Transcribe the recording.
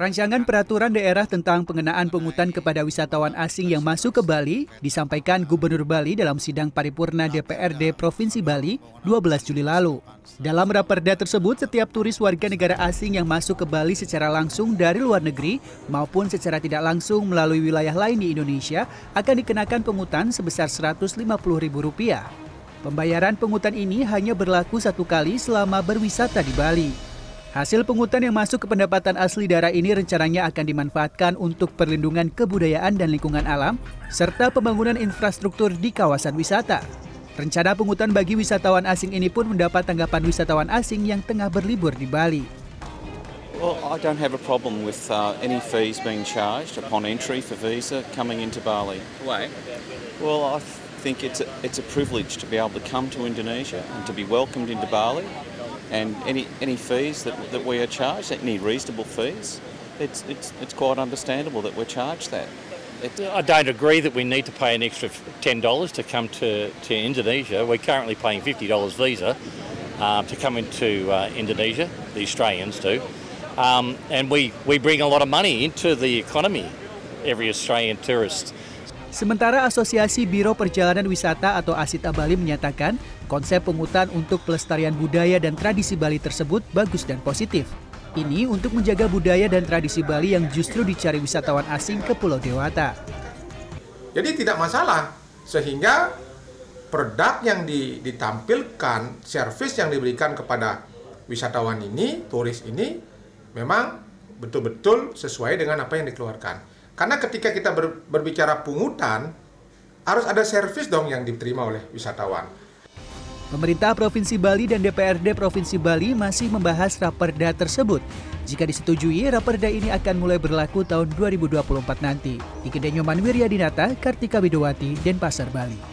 Rancangan peraturan daerah tentang pengenaan pungutan kepada wisatawan asing yang masuk ke Bali disampaikan Gubernur Bali dalam sidang paripurna DPRD Provinsi Bali 12 Juli lalu. Dalam raperda tersebut, setiap turis warga negara asing yang masuk ke Bali secara langsung dari luar negeri maupun secara tidak langsung melalui wilayah lain di Indonesia akan dikenakan pungutan sebesar Rp150.000. Pembayaran pungutan ini hanya berlaku satu kali selama berwisata di Bali. Hasil pungutan yang masuk ke pendapatan asli daerah ini rencananya akan dimanfaatkan untuk perlindungan kebudayaan dan lingkungan alam, serta pembangunan infrastruktur di kawasan wisata. Rencana pungutan bagi wisatawan asing ini pun mendapat tanggapan wisatawan asing yang tengah berlibur di Bali. Well, I don't have a problem with uh, any fees being charged upon entry for visa coming into Bali. Why? Well, I think it's a, it's a privilege to be able to come to Indonesia and to be welcomed into Bali and any any fees that, that we are charged, any reasonable fees, it's it's it's quite understandable that we're charged that. I don't agree that we need to pay an extra ten dollars to come to, to Indonesia. We're currently paying fifty dollars visa uh, to come into uh, Indonesia. The Australians do, um, and we we bring a lot of money into the economy. Every Australian tourist. Sementara Asosiasi Biro Perjalanan Wisata atau Asita Bali menyatakan konsep pungutan untuk pelestarian budaya dan tradisi Bali tersebut bagus dan positif. Ini untuk menjaga budaya dan tradisi Bali yang justru dicari wisatawan asing ke Pulau Dewata. Jadi tidak masalah, sehingga produk yang ditampilkan, servis yang diberikan kepada wisatawan ini, turis ini, memang betul-betul sesuai dengan apa yang dikeluarkan. Karena ketika kita ber, berbicara pungutan, harus ada servis dong yang diterima oleh wisatawan. Pemerintah Provinsi Bali dan DPRD Provinsi Bali masih membahas raperda tersebut. Jika disetujui, raperda ini akan mulai berlaku tahun 2024 nanti. Ike Denyoman Wiryadinata, Kartika Widowati, Denpasar, Bali.